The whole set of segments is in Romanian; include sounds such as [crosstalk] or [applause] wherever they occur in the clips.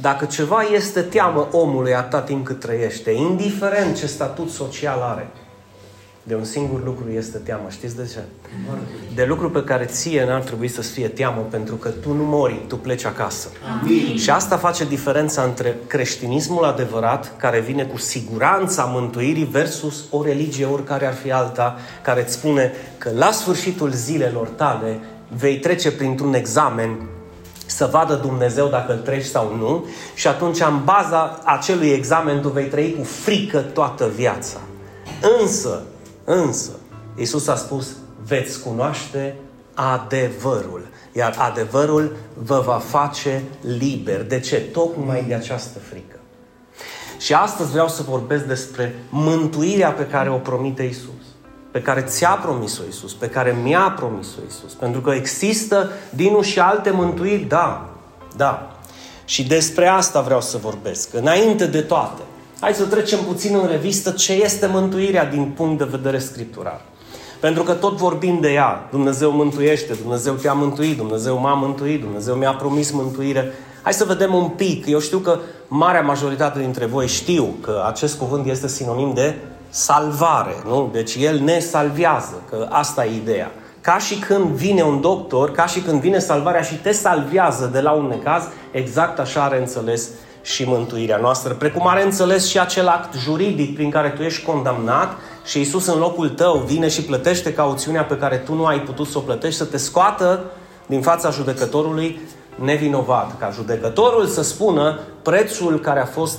Dacă ceva este teamă omului atât timp cât trăiește, indiferent ce statut social are, de un singur lucru este teamă. Știți de ce? De lucru pe care ție n-ar trebui să-ți fie teamă, pentru că tu nu mori, tu pleci acasă. Amin. Și asta face diferența între creștinismul adevărat, care vine cu siguranța mântuirii, versus o religie, oricare ar fi alta, care îți spune că la sfârșitul zilelor tale vei trece printr-un examen să vadă Dumnezeu dacă îl treci sau nu și atunci în baza acelui examen tu vei trăi cu frică toată viața. Însă, însă, Iisus a spus, veți cunoaște adevărul. Iar adevărul vă va face liber. De ce? Tocmai de această frică. Și astăzi vreau să vorbesc despre mântuirea pe care o promite Isus pe care ți-a promis-o Iisus, pe care mi-a promis-o Iisus. Pentru că există din și alte mântuiri, da, da. Și despre asta vreau să vorbesc. Înainte de toate, hai să trecem puțin în revistă ce este mântuirea din punct de vedere scriptural. Pentru că tot vorbim de ea. Dumnezeu mântuiește, Dumnezeu te-a mântuit, Dumnezeu m-a mântuit, Dumnezeu mi-a promis mântuire. Hai să vedem un pic. Eu știu că marea majoritate dintre voi știu că acest cuvânt este sinonim de salvare, nu? Deci El ne salvează, că asta e ideea. Ca și când vine un doctor, ca și când vine salvarea și te salvează de la un necaz, exact așa are înțeles și mântuirea noastră. Precum are înțeles și acel act juridic prin care tu ești condamnat și Isus în locul tău vine și plătește cauțiunea pe care tu nu ai putut să o plătești, să te scoată din fața judecătorului nevinovat. Ca judecătorul să spună prețul care a fost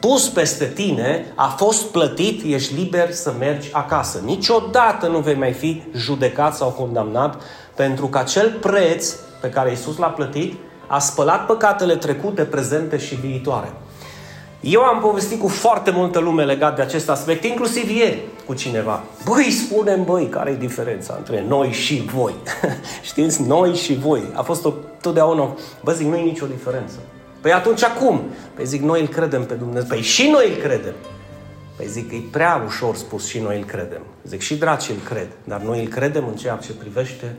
pus peste tine, a fost plătit, ești liber să mergi acasă. Niciodată nu vei mai fi judecat sau condamnat pentru că acel preț pe care Isus l-a plătit a spălat păcatele trecute, prezente și viitoare. Eu am povestit cu foarte multă lume legat de acest aspect, inclusiv ieri cu cineva. Băi, spunem, băi, care e diferența între noi și voi? [laughs] Știți, noi și voi. A fost o, totdeauna, bă, zic, nu e nicio diferență. Păi atunci acum? Păi zic, noi îl credem pe Dumnezeu. Păi și noi îl credem. Păi zic, e prea ușor spus și noi îl credem. Zic, și dracii îl cred. Dar noi îl credem în ceea ce privește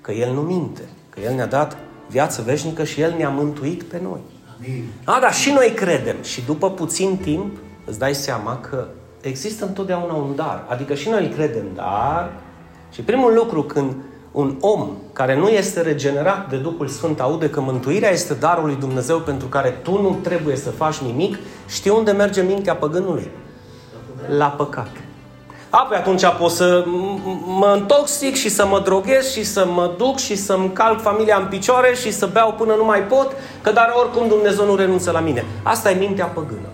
că El nu minte. Că El ne-a dat viață veșnică și El ne-a mântuit pe noi. Amin. A, dar și noi credem. Și după puțin timp îți dai seama că există întotdeauna un dar. Adică și noi îl credem, dar... Și primul lucru când un om care nu este regenerat de Duhul Sfânt aude că mântuirea este darul lui Dumnezeu pentru care tu nu trebuie să faci nimic, știi unde merge mintea păgânului? La păcat. Apoi atunci pot să mă intoxic și să mă droghez și să mă duc și să-mi calc familia în picioare și să beau până nu mai pot, că dar oricum Dumnezeu nu renunță la mine. Asta e mintea păgână.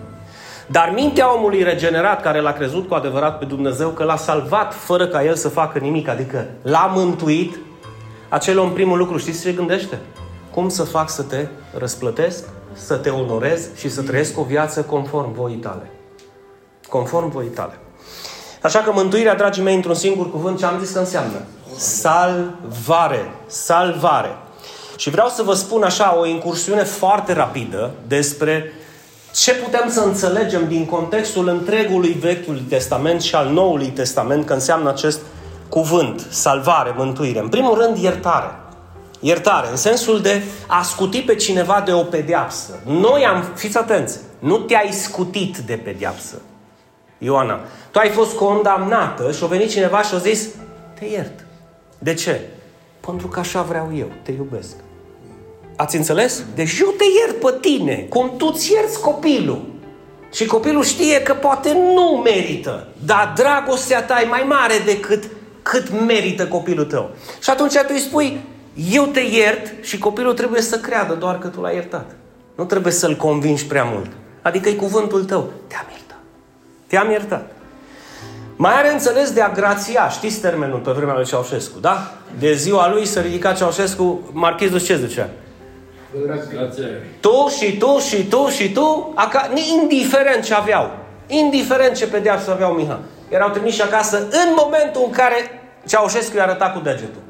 Dar mintea omului regenerat, care l-a crezut cu adevărat pe Dumnezeu, că l-a salvat fără ca el să facă nimic, adică l-a mântuit, acel om primul lucru, știți ce gândește? Cum să fac să te răsplătesc, să te onorez și să trăiesc o viață conform voii tale. Conform voii tale. Așa că mântuirea, dragii mei, într-un singur cuvânt, ce am zis că înseamnă? Salvare. Salvare. Și vreau să vă spun așa o incursiune foarte rapidă despre ce putem să înțelegem din contextul întregului Vechiului Testament și al Noului Testament că înseamnă acest cuvânt, salvare, mântuire? În primul rând, iertare. Iertare, în sensul de a scuti pe cineva de o pedeapsă. Noi am, fiți atenți, nu te-ai scutit de pedeapsă. Ioana, tu ai fost condamnată și a venit cineva și a zis, te iert. De ce? Pentru că așa vreau eu, te iubesc. Ați înțeles? Deci eu te iert pe tine, cum tu ți ierți copilul. Și copilul știe că poate nu merită, dar dragostea ta e mai mare decât cât merită copilul tău. Și atunci tu îi spui, eu te iert și copilul trebuie să creadă doar că tu l-ai iertat. Nu trebuie să-l convingi prea mult. Adică e cuvântul tău. Te-am iertat. Te-am iertat. Mai are înțeles de a grația. Știți termenul pe vremea lui Ceaușescu, da? De ziua lui să ridica Ceaușescu, marchizul ce zicea? Tu și tu și tu și tu, aca- indiferent ce aveau, indiferent ce pedeapsă aveau Miha, erau trimiși acasă în momentul în care Ceaușescu i-a arătat cu degetul.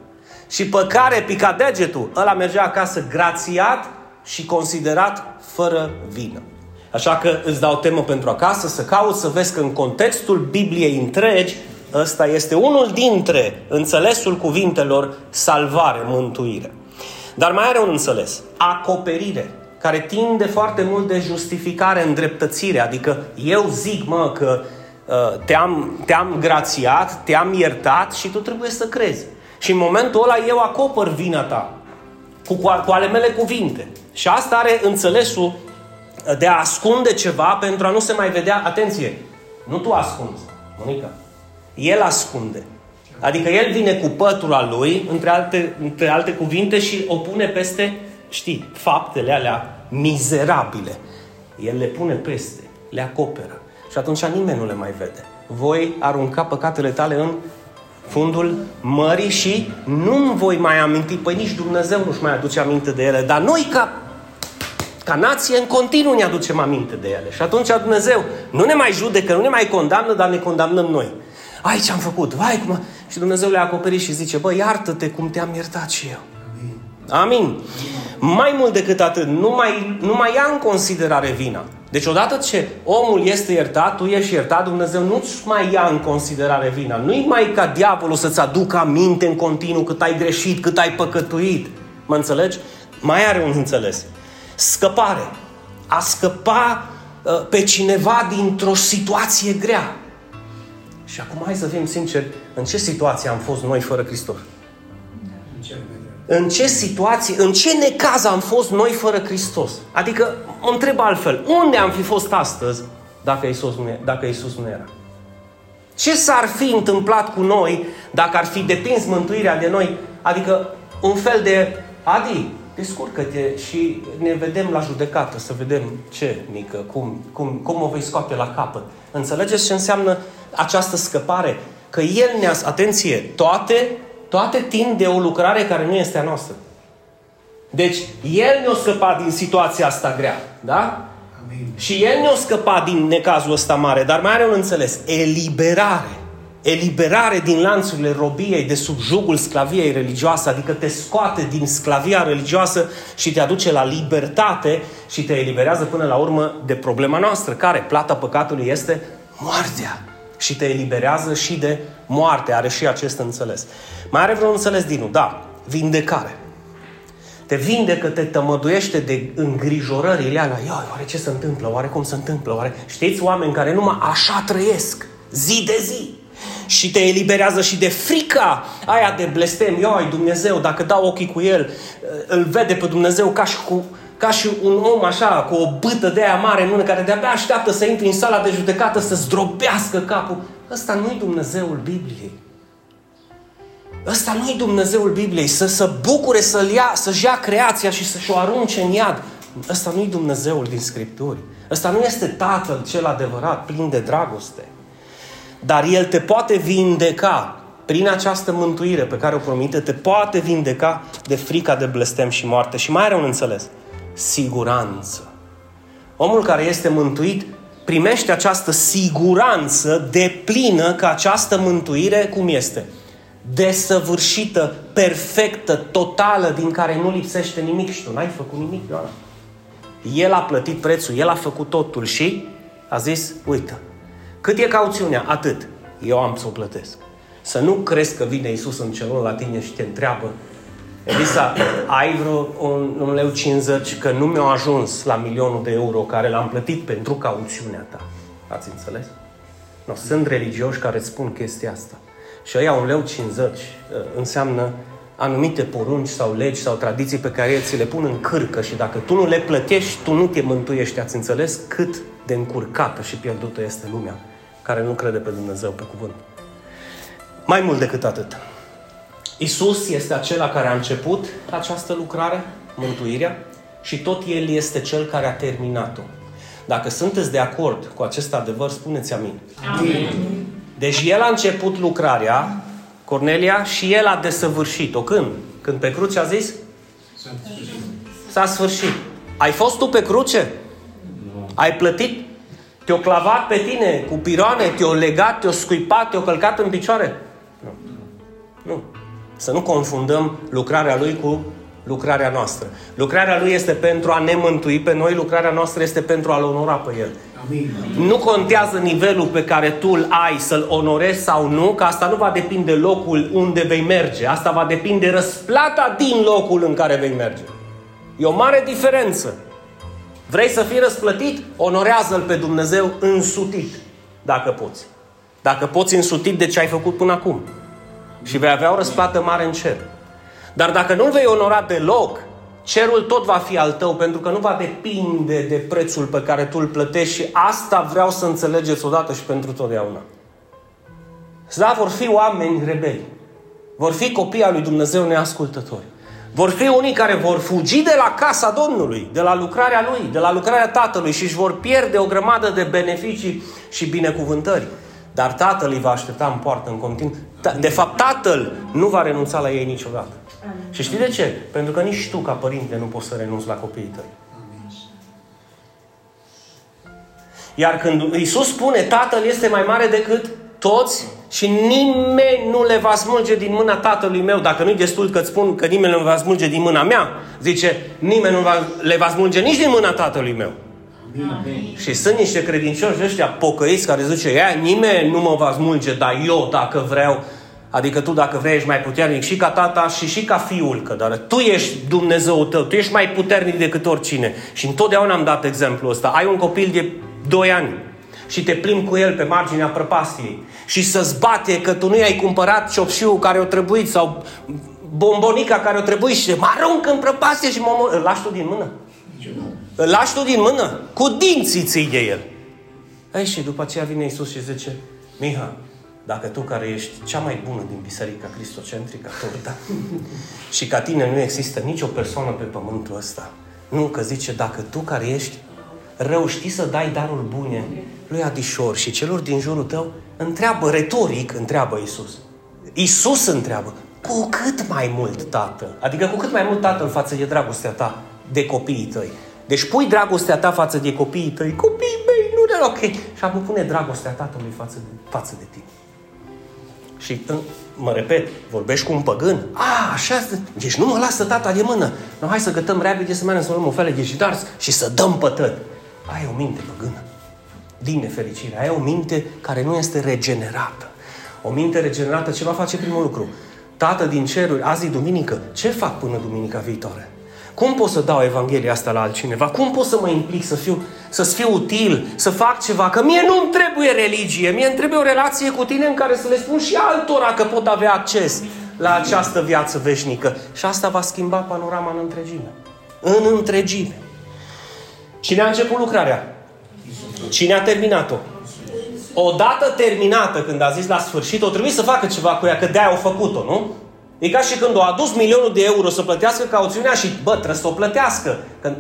Și pe care pica degetul, ăla mergea acasă grațiat și considerat fără vină. Așa că îți dau temă pentru acasă să cauți să vezi că în contextul Bibliei întregi, ăsta este unul dintre înțelesul cuvintelor salvare, mântuire. Dar mai are un înțeles. Acoperire. care tinde foarte mult de justificare, îndreptățire. Adică eu zic, mă, că uh, te-am, te-am grațiat, te-am iertat și tu trebuie să crezi. Și în momentul ăla eu acopăr vina ta cu, cu ale mele cuvinte. Și asta are înțelesul de a ascunde ceva pentru a nu se mai vedea, atenție, nu tu ascunzi, Monica, el ascunde. Adică el vine cu pătura lui, între alte, între alte cuvinte, și o pune peste, știi, faptele alea mizerabile. El le pune peste, le acoperă. Și atunci nimeni nu le mai vede. Voi arunca păcatele tale în fundul mării și nu voi mai aminti, păi nici Dumnezeu nu-și mai aduce aminte de ele, dar noi ca, ca nație în continuu ne aducem aminte de ele. Și atunci Dumnezeu nu ne mai judecă, nu ne mai condamnă, dar ne condamnăm noi. Ai ce am făcut, vai cum... Și Dumnezeu le-a acoperit și zice, bă, iartă-te cum te-am iertat și eu. Amin. Amin. Mai mult decât atât, nu mai, nu mai ia în considerare vina. Deci odată ce omul este iertat, tu ești iertat, Dumnezeu nu-ți mai ia în considerare vina. Nu-i mai ca diavolul să-ți aducă aminte în continuu cât ai greșit, cât ai păcătuit. Mă înțelegi? Mai are un înțeles. Scăpare. A scăpa uh, pe cineva dintr-o situație grea. Și acum hai să fim sinceri, în ce situație am fost noi fără Hristos? În ce situație, în ce necaz am fost noi fără Hristos? Adică, mă întreb altfel, unde am fi fost astăzi dacă Isus nu, dacă Isus nu era? Ce s-ar fi întâmplat cu noi dacă ar fi depins mântuirea de noi? Adică un fel de, Adi, descurcă-te și ne vedem la judecată, să vedem ce, mică, cum, cum, cum o vei scoate la capăt. Înțelegeți ce înseamnă această scăpare? Că El ne-a, atenție, toate toate tind de o lucrare care nu este a noastră. Deci, El ne-a scăpat din situația asta grea. Da? Amin. Și El ne-a scăpat din necazul ăsta mare, dar mai are un înțeles. Eliberare. Eliberare din lanțurile robiei, de sub jugul sclaviei religioase, adică te scoate din sclavia religioasă și te aduce la libertate și te eliberează până la urmă de problema noastră, care plata păcatului este moartea. Și te eliberează și de moarte, are și acest înțeles. Mai are vreun înțeles Dinu? Da, vindecare. Te vindecă, te tămăduiește de îngrijorările alea. Ia, oare ce se întâmplă? Oare cum se întâmplă? Oare... Știți oameni care numai așa trăiesc, zi de zi. Și te eliberează și de frica aia de blestem. Ioi, Dumnezeu, dacă dau ochii cu el, îl vede pe Dumnezeu ca și, cu, ca și un om așa, cu o bâtă de aia mare în mână, care de-abia așteaptă să intri în sala de judecată, să zdrobească capul. Ăsta nu-i Dumnezeul Bibliei. Ăsta nu-i Dumnezeul Bibliei, să se bucure să-l ia, să-și ia creația și să-și o arunce în iad. Ăsta nu-i Dumnezeul din Scripturi. Ăsta nu este Tatăl cel adevărat, plin de dragoste. Dar El te poate vindeca prin această mântuire pe care o promite, te poate vindeca de frica de blestem și moarte. Și mai are un înțeles. Siguranță. Omul care este mântuit primește această siguranță de plină că această mântuire, cum este? desăvârșită, perfectă, totală, din care nu lipsește nimic și tu n-ai făcut nimic, Ioana. El a plătit prețul, El a făcut totul și a zis, uite, cât e cauțiunea? Atât. Eu am să o plătesc. Să nu crezi că vine Iisus în celul la tine și te întreabă Elisa, ai vreo un, un leu 50 că nu mi-au ajuns la milionul de euro care l-am plătit pentru cauțiunea ta. Ați înțeles? No, sunt religioși care îți spun chestia asta. Și ăia un leu 50 uh, înseamnă anumite porunci sau legi sau tradiții pe care el ți le pun în cârcă și dacă tu nu le plătești, tu nu te mântuiești. Ați înțeles cât de încurcată și pierdută este lumea care nu crede pe Dumnezeu, pe cuvânt. Mai mult decât atât. Isus este acela care a început această lucrare, mântuirea, și tot El este Cel care a terminat-o. Dacă sunteți de acord cu acest adevăr, spuneți amin. Amin. Deci el a început lucrarea, Cornelia, și el a desăvârșit-o. Când? Când pe cruce a zis? S-a sfârșit. Ai fost tu pe cruce? Nu. Ai plătit? Te-o clavat pe tine cu piroane, te-o legat, te-o scuipat, te-o călcat în picioare? Nu. Nu. Să nu confundăm lucrarea lui cu lucrarea noastră. Lucrarea lui este pentru a ne mântui pe noi, lucrarea noastră este pentru a-L onora pe El. Amin. Nu contează nivelul pe care tu îl ai să-l onorezi sau nu, că asta nu va depinde locul unde vei merge. Asta va depinde răsplata din locul în care vei merge. E o mare diferență. Vrei să fii răsplătit? Onorează-L pe Dumnezeu însutit, dacă poți. Dacă poți însutit de ce ai făcut până acum. Și vei avea o răsplată mare în cer. Dar dacă nu vei onora deloc, cerul tot va fi al tău, pentru că nu va depinde de prețul pe care tu îl plătești și asta vreau să înțelegeți odată și pentru totdeauna. Da, vor fi oameni rebeli. Vor fi copii al lui Dumnezeu neascultători. Vor fi unii care vor fugi de la casa Domnului, de la lucrarea Lui, de la lucrarea Tatălui și își vor pierde o grămadă de beneficii și binecuvântări. Dar Tatăl îi va aștepta în poartă în continuu. De fapt, Tatăl nu va renunța la ei niciodată. Amin. Și știi de ce? Pentru că nici tu, ca părinte, nu poți să renunți la copiii tăi. Iar când Iisus spune, Tatăl este mai mare decât toți și nimeni nu le va smulge din mâna tatălui meu. Dacă nu-i destul că spun că nimeni nu le va smulge din mâna mea, zice, nimeni nu va, le va smulge nici din mâna tatălui meu. Amin. Și sunt niște credincioși ăștia pocăiți care zice, ea, nimeni nu mă va smulge, dar eu dacă vreau, adică tu dacă vrei ești mai puternic și ca tata și și ca fiul, că dar tu ești Dumnezeu tău, tu ești mai puternic decât oricine. Și întotdeauna am dat exemplul ăsta. Ai un copil de 2 ani, și te plimbi cu el pe marginea prăpastiei și să-ți bate că tu nu i-ai cumpărat ciopșiul care o trebuit sau bombonica care o trebuit și mă arunc în prăpastie și mă mă... Îl lași tu din mână? Îl lași tu din mână? Cu dinții ții de el. Ei, și după aceea vine Isus și zice, Miha, dacă tu care ești cea mai bună din Biserica Cristocentrică da? și ca tine nu există nicio persoană pe pământul ăsta, nu, că zice, dacă tu care ești rău știi să dai darul bune lui Adișor și celor din jurul tău, întreabă, retoric întreabă Isus. Isus întreabă, cu cât mai mult, Tată? Adică cu cât mai mult, Tatăl, față de dragostea ta de copiii tăi. Deci pui dragostea ta față de copiii tăi, copiii mei, nu de ok. Și apoi pune dragostea Tatălui față de, față de tine. Și mă repet, vorbești cu un păgân? A, așa, deci nu mă lasă tata de mână. Nu, hai să gătăm repede să mergem să luăm o fele de și să dăm pătăt. Ai o minte păgână. Din nefericire. Ai o minte care nu este regenerată. O minte regenerată, ce va face primul lucru? Tată din ceruri, azi e duminică, ce fac până duminica viitoare? Cum pot să dau Evanghelia asta la altcineva? Cum pot să mă implic, să fiu, să fiu util, să fac ceva? Că mie nu-mi trebuie religie, mie îmi trebuie o relație cu tine în care să le spun și altora că pot avea acces la această viață veșnică. Și asta va schimba panorama în întregime. În întregime. Cine a început lucrarea? Cine a terminat-o? Odată terminată, când a zis la sfârșit, o trebuie să facă ceva cu ea, că de-aia au făcut-o, nu? E ca și când o adus milionul de euro să plătească cauțiunea și, bă, trebuie să o plătească. Când,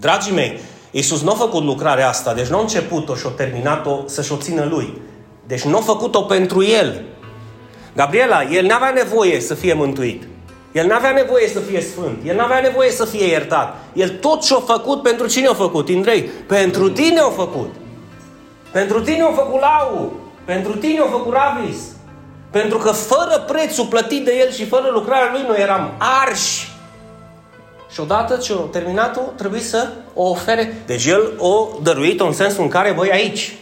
dragii mei, Iisus nu a făcut lucrarea asta, deci nu a început-o și a terminat-o să-și o țină lui. Deci nu a făcut-o pentru el. Gabriela, el n-avea nevoie să fie mântuit. El n-avea nevoie să fie sfânt. El n-avea nevoie să fie iertat. El tot ce-a făcut, pentru cine a făcut, Indrei? Pentru tine a făcut. Pentru tine a făcut lau. Pentru tine a făcut ravis. Pentru că fără prețul plătit de el și fără lucrarea lui, noi eram arși. Și odată ce a terminat-o, trebuie să o ofere. Deci el o dăruit în sensul în care, băi, aici.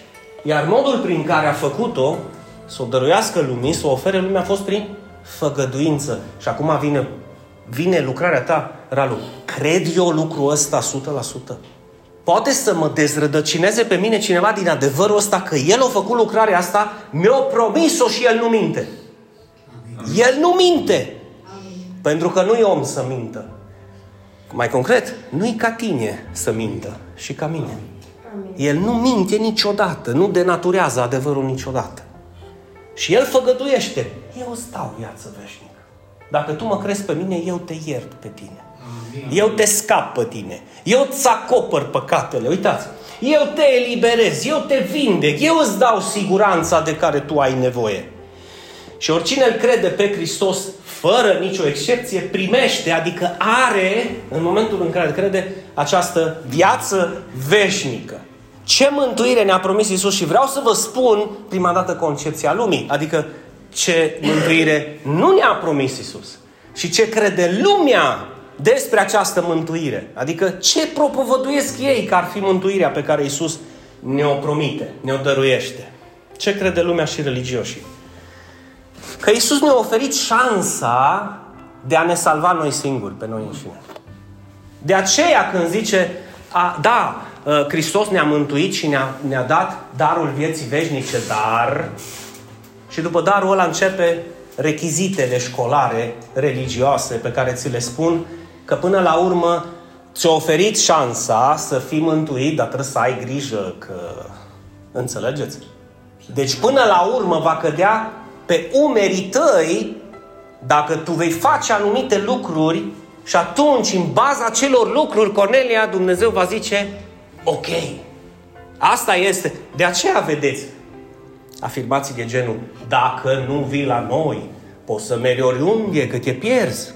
Iar modul prin care a făcut-o, să o dăruiască lumii, să o ofere lumii, a fost prin făgăduință. Și acum vine, vine lucrarea ta, Ralu. Cred eu lucrul ăsta 100%? Poate să mă dezrădăcineze pe mine cineva din adevărul ăsta că el a făcut lucrarea asta, mi-a promis-o și el nu minte. Amin. El nu minte. Amin. Pentru că nu e om să mintă. Mai concret, nu-i ca tine să mintă și ca mine. Amin. El nu minte niciodată, nu denaturează adevărul niciodată. Și El făgăduiește. Eu îți dau viață veșnică. Dacă tu mă crezi pe mine, eu te iert pe tine. Amin. Eu te scap pe tine. Eu îți acopăr păcatele. Uitați. Eu te eliberez. Eu te vindec. Eu îți dau siguranța de care tu ai nevoie. Și oricine îl crede pe Hristos, fără nicio excepție, primește, adică are, în momentul în care îl crede, această viață veșnică. Ce mântuire ne-a promis Isus și vreau să vă spun prima dată concepția lumii, adică ce mântuire nu ne-a promis Isus și ce crede lumea despre această mântuire. Adică ce propovăduiesc ei că ar fi mântuirea pe care Isus ne-o promite, ne-o dăruiește. Ce crede lumea și religioșii? Că Isus ne-a oferit șansa de a ne salva noi singuri, pe noi înșine. De aceea când zice A, da, ă, Hristos ne-a mântuit și ne-a, ne-a dat darul vieții veșnice, dar... Și după darul ăla începe rechizitele școlare religioase pe care ți le spun că până la urmă ți-a oferit șansa să fii mântuit, dar trebuie să ai grijă că... Înțelegeți? Deci până la urmă va cădea pe umerii tăi dacă tu vei face anumite lucruri și atunci, în baza celor lucruri, Cornelia, Dumnezeu va zice, ok, asta este. De aceea, vedeți, afirmații de genul, dacă nu vii la noi, poți să mergi oriunde, că te pierzi.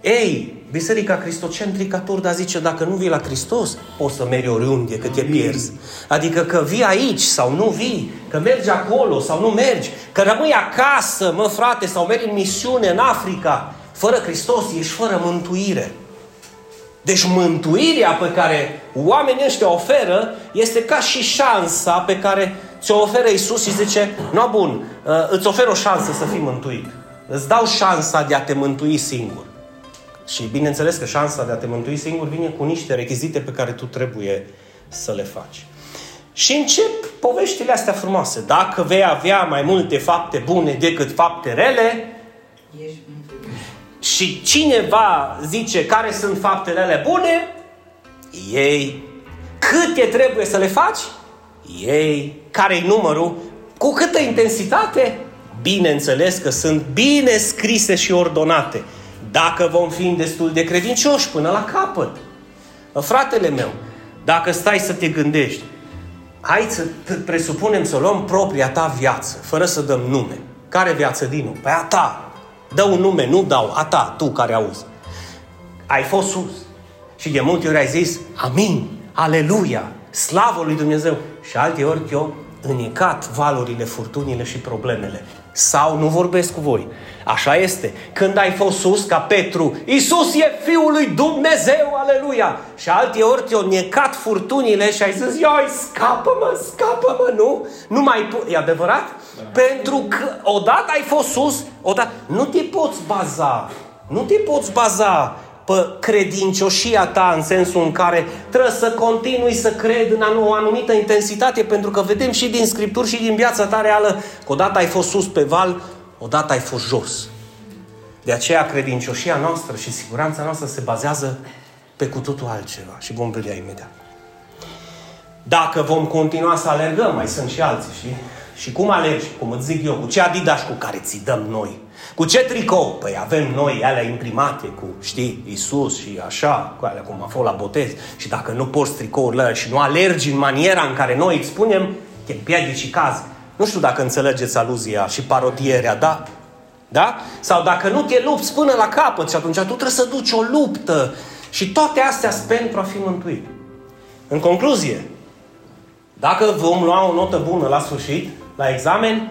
Ei, Biserica Cristocentrică Turda zice, dacă nu vii la Hristos, poți să mergi oriunde, că te pierzi. Adică că vii aici sau nu vii, că mergi acolo sau nu mergi, că rămâi acasă, mă frate, sau mergi în misiune în Africa. Fără Hristos ești fără mântuire. Deci mântuirea pe care oamenii ăștia oferă este ca și șansa pe care ți-o oferă Isus și zice, nu bun, uh, îți ofer o șansă să fii mântuit. Îți dau șansa de a te mântui singur. Și bineînțeles că șansa de a te mântui singur vine cu niște rechizite pe care tu trebuie să le faci. Și încep poveștile astea frumoase. Dacă vei avea mai multe fapte bune decât fapte rele, și cineva zice care sunt faptele rele bune, ei câte trebuie să le faci, ei care-i numărul, cu câtă intensitate, bineînțeles că sunt bine scrise și ordonate dacă vom fi destul de credincioși până la capăt. Fratele meu, dacă stai să te gândești, hai să presupunem să luăm propria ta viață, fără să dăm nume. Care viață din nou? Păi a ta. Dă un nume, nu dau. A ta, tu care auzi. Ai fost sus. Și de multe ori ai zis, amin, aleluia, slavă lui Dumnezeu. Și alte ori te-au înicat valurile, furtunile și problemele. Sau nu vorbesc cu voi. Așa este. Când ai fost sus ca Petru, Iisus e Fiul lui Dumnezeu, aleluia! Și alte ori te-au necat furtunile și ai zis, ioi, scapă-mă, scapă-mă, nu? Nu mai pu- E adevărat? Da. Pentru că odată ai fost sus, odată... Nu te poți baza, nu te poți baza pe credincioșia ta în sensul în care trebuie să continui să cred în o anumită intensitate, pentru că vedem și din Scripturi și din viața ta reală că odată ai fost sus pe val, odată ai fost jos. De aceea credincioșia noastră și siguranța noastră se bazează pe cu totul altceva și vom vedea imediat. Dacă vom continua să alergăm, mai sunt și alții, știi? Și cum alergi? Cum îți zic eu, cu ce adidas cu care ți dăm noi? Cu ce tricou? Păi avem noi alea imprimate cu, știi, Isus și așa, cu alea cum a fost la botez. Și dacă nu porți tricourile alea și nu alergi în maniera în care noi îți spunem, te împiedici și caz. Nu știu dacă înțelegeți aluzia și parodierea, da? Da? Sau dacă nu te lupți până la capăt și atunci tu trebuie să duci o luptă. Și toate astea sunt pentru a fi mântuit. În concluzie, dacă vom lua o notă bună la sfârșit, la examen,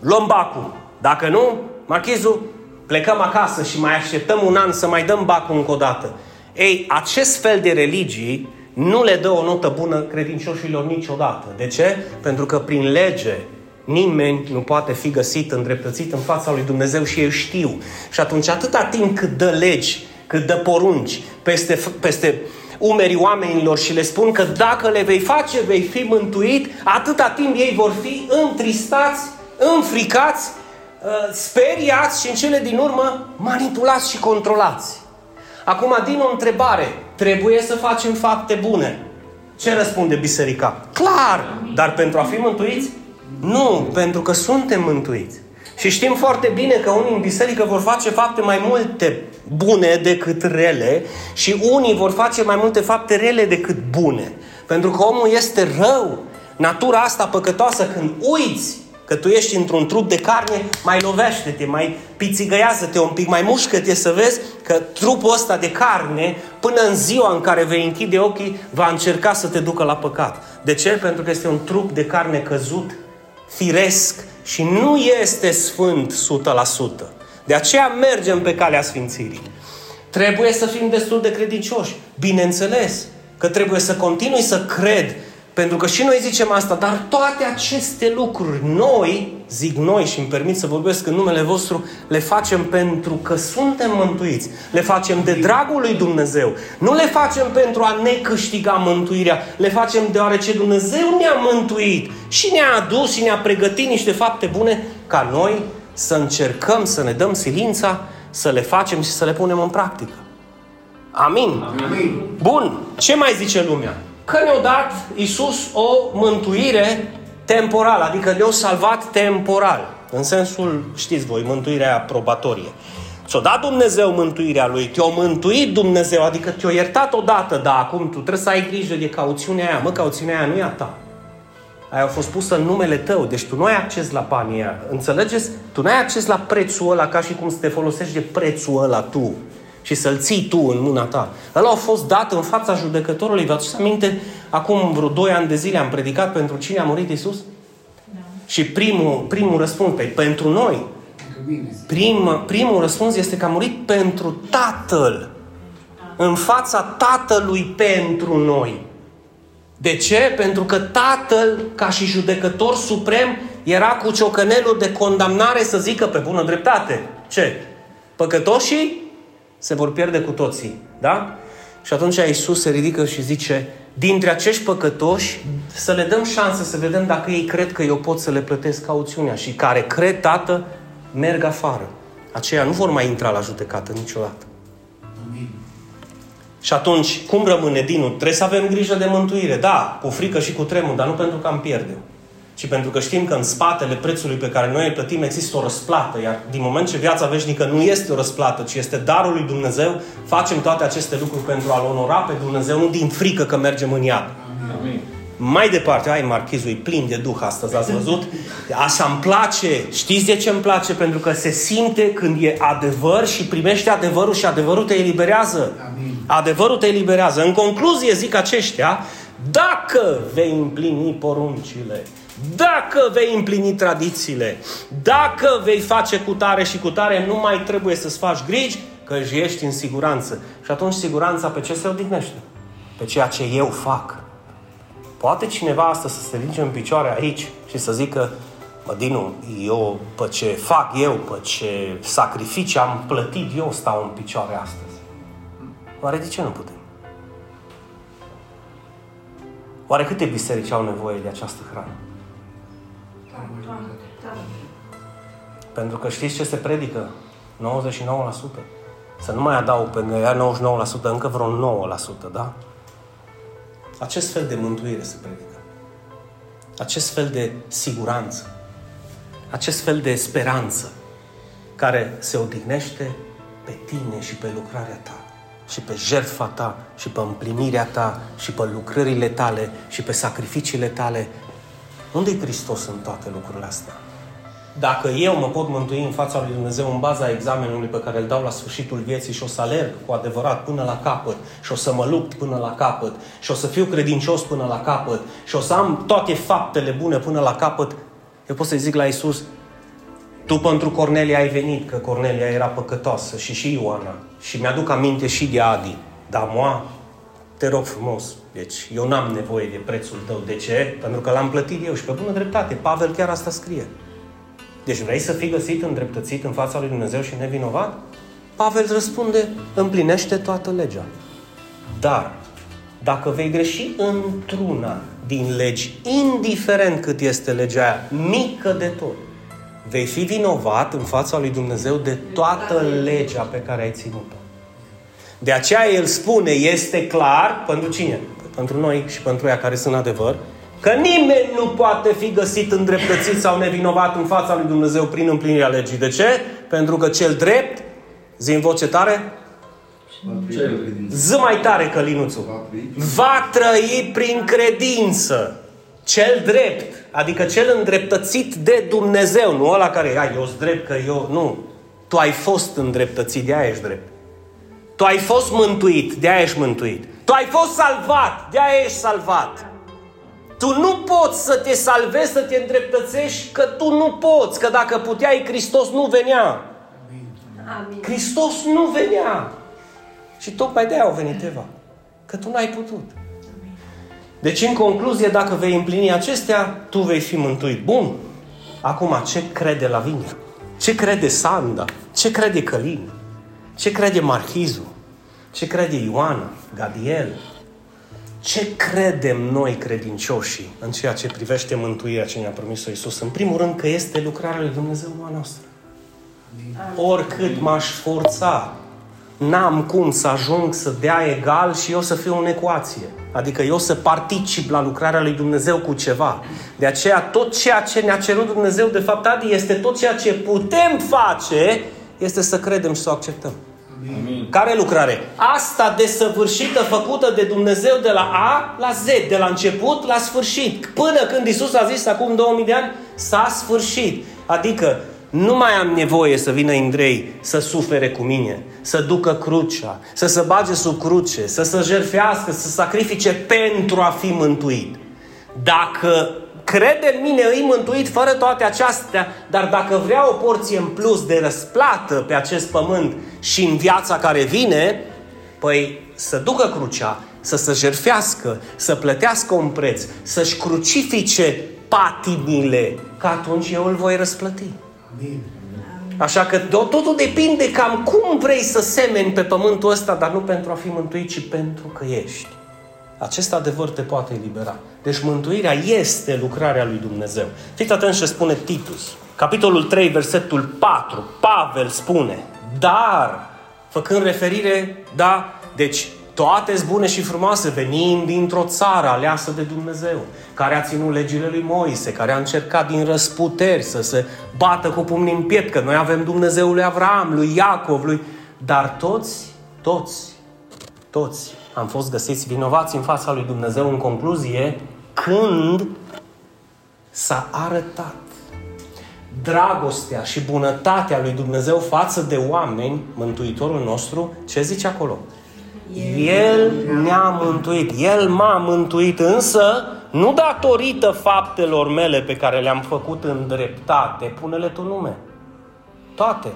luăm bacul. Dacă nu, marchizul, plecăm acasă și mai așteptăm un an să mai dăm bacul încă o dată. Ei, acest fel de religii nu le dă o notă bună credincioșilor niciodată. De ce? Pentru că prin lege nimeni nu poate fi găsit îndreptățit în fața lui Dumnezeu și eu știu. Și atunci atâta timp cât dă legi, cât dă porunci peste, peste umerii oamenilor și le spun că dacă le vei face, vei fi mântuit, atâta timp ei vor fi întristați, înfricați, uh, speriați și în cele din urmă manipulați și controlați. Acum, din o întrebare, trebuie să facem fapte bune. Ce răspunde biserica? Clar! Dar pentru a fi mântuiți? Nu, pentru că suntem mântuiți. Și știm foarte bine că unii în biserică vor face fapte mai multe bune decât rele și unii vor face mai multe fapte rele decât bune. Pentru că omul este rău. Natura asta păcătoasă, când uiți că tu ești într-un trup de carne, mai lovește-te, mai pițigăiază-te un pic, mai mușcă-te să vezi că trupul ăsta de carne, până în ziua în care vei închide ochii, va încerca să te ducă la păcat. De ce? Pentru că este un trup de carne căzut, firesc și nu este sfânt 100%. De aceea mergem pe calea sfințirii. Trebuie să fim destul de credincioși. Bineînțeles că trebuie să continui să cred pentru că și noi zicem asta, dar toate aceste lucruri noi zic noi și îmi permit să vorbesc în numele vostru, le facem pentru că suntem mântuiți. Le facem de dragul lui Dumnezeu. Nu le facem pentru a ne câștiga mântuirea. Le facem deoarece Dumnezeu ne-a mântuit și ne-a adus și ne-a pregătit niște fapte bune ca noi să încercăm să ne dăm silința, să le facem și să le punem în practică. Amin. Amin. Bun. Ce mai zice lumea? Că ne-a dat Isus o mântuire temporală, adică ne-a salvat temporal. În sensul, știți voi, mântuirea probatorie. Ți-a dat Dumnezeu mântuirea Lui, te-a mântuit Dumnezeu, adică te-a iertat odată, dar acum tu trebuie să ai grijă de cauțiunea aia. Mă, cauțiunea aia nu e a ta. Aia a fost pusă în numele tău, deci tu nu ai acces la banii aia. Înțelegeți? Tu nu ai acces la prețul ăla ca și cum să te folosești de prețul ăla tu și să-l ții tu în mâna ta. Ăla a fost dat în fața judecătorului. Vă aduceți aminte? Acum vreo 2 ani de zile am predicat pentru cine a murit Isus? Da. Și primul, primul răspuns, pe, pentru noi. Prim, primul răspuns este că a murit pentru Tatăl. În fața Tatălui pentru noi. De ce? Pentru că Tatăl, ca și judecător suprem, era cu ciocănelul de condamnare să zică pe bună dreptate. Ce? Păcătoșii se vor pierde cu toții. Da? Și atunci Iisus se ridică și zice, dintre acești păcătoși, să le dăm șansă să vedem dacă ei cred că eu pot să le plătesc cauțiunea și care cred, Tată, merg afară. Aceia nu vor mai intra la judecată niciodată. Amin. Și atunci, cum rămâne Dinu? Trebuie să avem grijă de mântuire. Da, cu frică și cu tremur, dar nu pentru că am pierde ci pentru că știm că în spatele prețului pe care noi îl plătim există o răsplată, iar din moment ce viața veșnică nu este o răsplată, ci este darul lui Dumnezeu, facem toate aceste lucruri pentru a-L onora pe Dumnezeu, nu din frică că mergem în iad. Amin. Mai departe, ai marchizul, e plin de duh astăzi, ați văzut? Așa îmi place. Știți de ce îmi place? Pentru că se simte când e adevăr și primește adevărul și adevărul te eliberează. Amin. Adevărul te eliberează. În concluzie zic aceștia, dacă vei împlini poruncile, dacă vei împlini tradițiile, dacă vei face cu tare și cu tare, nu mai trebuie să-ți faci griji, că ești în siguranță. Și atunci siguranța pe ce se odihnește? Pe ceea ce eu fac. Poate cineva asta să se ridice în picioare aici și să zică Mă, Dinu, eu pe ce fac eu, pe ce sacrificii am plătit eu, stau în picioare astăzi. Oare de ce nu putem? Oare câte biserici au nevoie de această hrană? Pentru că știți ce se predică? 99%. Să nu mai adaug pe ea 99%, încă vreo 9%, da? Acest fel de mântuire se predică. Acest fel de siguranță. Acest fel de speranță care se odihnește pe tine și pe lucrarea ta și pe jertfa ta și pe împlinirea ta și pe lucrările tale și pe sacrificiile tale. Unde e Hristos în toate lucrurile astea? Dacă eu mă pot mântui în fața lui Dumnezeu în baza examenului pe care îl dau la sfârșitul vieții și o să alerg cu adevărat până la capăt și o să mă lupt până la capăt și o să fiu credincios până la capăt și o să am toate faptele bune până la capăt, eu pot să-i zic la Isus, tu pentru Cornelia ai venit, că Cornelia era păcătoasă și și Ioana. Și mi-aduc aminte și de Adi. Dar moa, te rog frumos, deci eu n-am nevoie de prețul tău. De ce? Pentru că l-am plătit eu și pe bună dreptate. Pavel chiar asta scrie. Deci vrei să fii găsit îndreptățit în fața lui Dumnezeu și nevinovat? Pavel răspunde, împlinește toată legea. Dar, dacă vei greși într-una din legi, indiferent cât este legea aia, mică de tot, vei fi vinovat în fața lui Dumnezeu de toată legea pe care ai ținut-o. De aceea el spune, este clar, pentru cine? Pentru noi și pentru ea care sunt adevăr, Că nimeni nu poate fi găsit îndreptățit sau nevinovat în fața lui Dumnezeu prin împlinirea legii. De ce? Pentru că cel drept, zi în voce tare, zi mai tare călinuțul, va trăi prin credință. Cel drept, adică cel îndreptățit de Dumnezeu, nu ăla care, ai, eu drept că eu, nu. Tu ai fost îndreptățit, de aia ești drept. Tu ai fost mântuit, de aia ești mântuit. Tu ai fost salvat, de aia ești salvat. Tu nu poți să te salvezi, să te îndreptățești, că tu nu poți, că dacă puteai, Hristos nu venea. Amin. Hristos nu venea. Și tocmai de aia au venit Eva. Că tu n-ai putut. Deci, în concluzie, dacă vei împlini acestea, tu vei fi mântuit. Bun. Acum, ce crede Lavinia? Ce crede Sanda? Ce crede Călin? Ce crede Marchizu? Ce crede Ioana? Gadiel? Ce credem noi credincioșii în ceea ce privește mântuirea ce ne-a promis-o Iisus? În primul rând că este lucrarea lui Dumnezeu a noastră. Oricât m-aș forța, n-am cum să ajung să dea egal și eu să fiu în ecuație. Adică eu să particip la lucrarea lui Dumnezeu cu ceva. De aceea tot ceea ce ne-a cerut Dumnezeu, de fapt, Adi, este tot ceea ce putem face, este să credem și să o acceptăm. Amin. Care lucrare? Asta desăvârșită, făcută de Dumnezeu de la A la Z, de la început la sfârșit. Până când Isus a zis acum 2000 de ani, s-a sfârșit. Adică nu mai am nevoie să vină Indrei să sufere cu mine, să ducă crucea, să se bage sub cruce, să se jerfească, să sacrifice pentru a fi mântuit. Dacă crede în mine, îi mântuit fără toate acestea, dar dacă vrea o porție în plus de răsplată pe acest pământ și în viața care vine, păi să ducă crucea, să se jerfească, să plătească un preț, să-și crucifice patimile, că atunci eu îl voi răsplăti. Amin. Așa că totul depinde cam cum vrei să semeni pe pământul ăsta, dar nu pentru a fi mântuit, ci pentru că ești. Acest adevăr te poate elibera. Deci mântuirea este lucrarea lui Dumnezeu. Fiți atenți ce spune Titus. Capitolul 3, versetul 4. Pavel spune, dar, făcând referire, da, deci toate bune și frumoase, venim dintr-o țară aleasă de Dumnezeu, care a ținut legile lui Moise, care a încercat din răsputeri să se bată cu pumnii în piept, că noi avem Dumnezeul lui Avram, lui Iacov, lui... Dar toți, toți, toți am fost găsiți vinovați în fața lui Dumnezeu în concluzie când s-a arătat dragostea și bunătatea lui Dumnezeu față de oameni, Mântuitorul nostru, ce zice acolo? El ne-a mântuit. El m-a mântuit, însă nu datorită faptelor mele pe care le-am făcut în dreptate. Pune-le tu nume. Toate.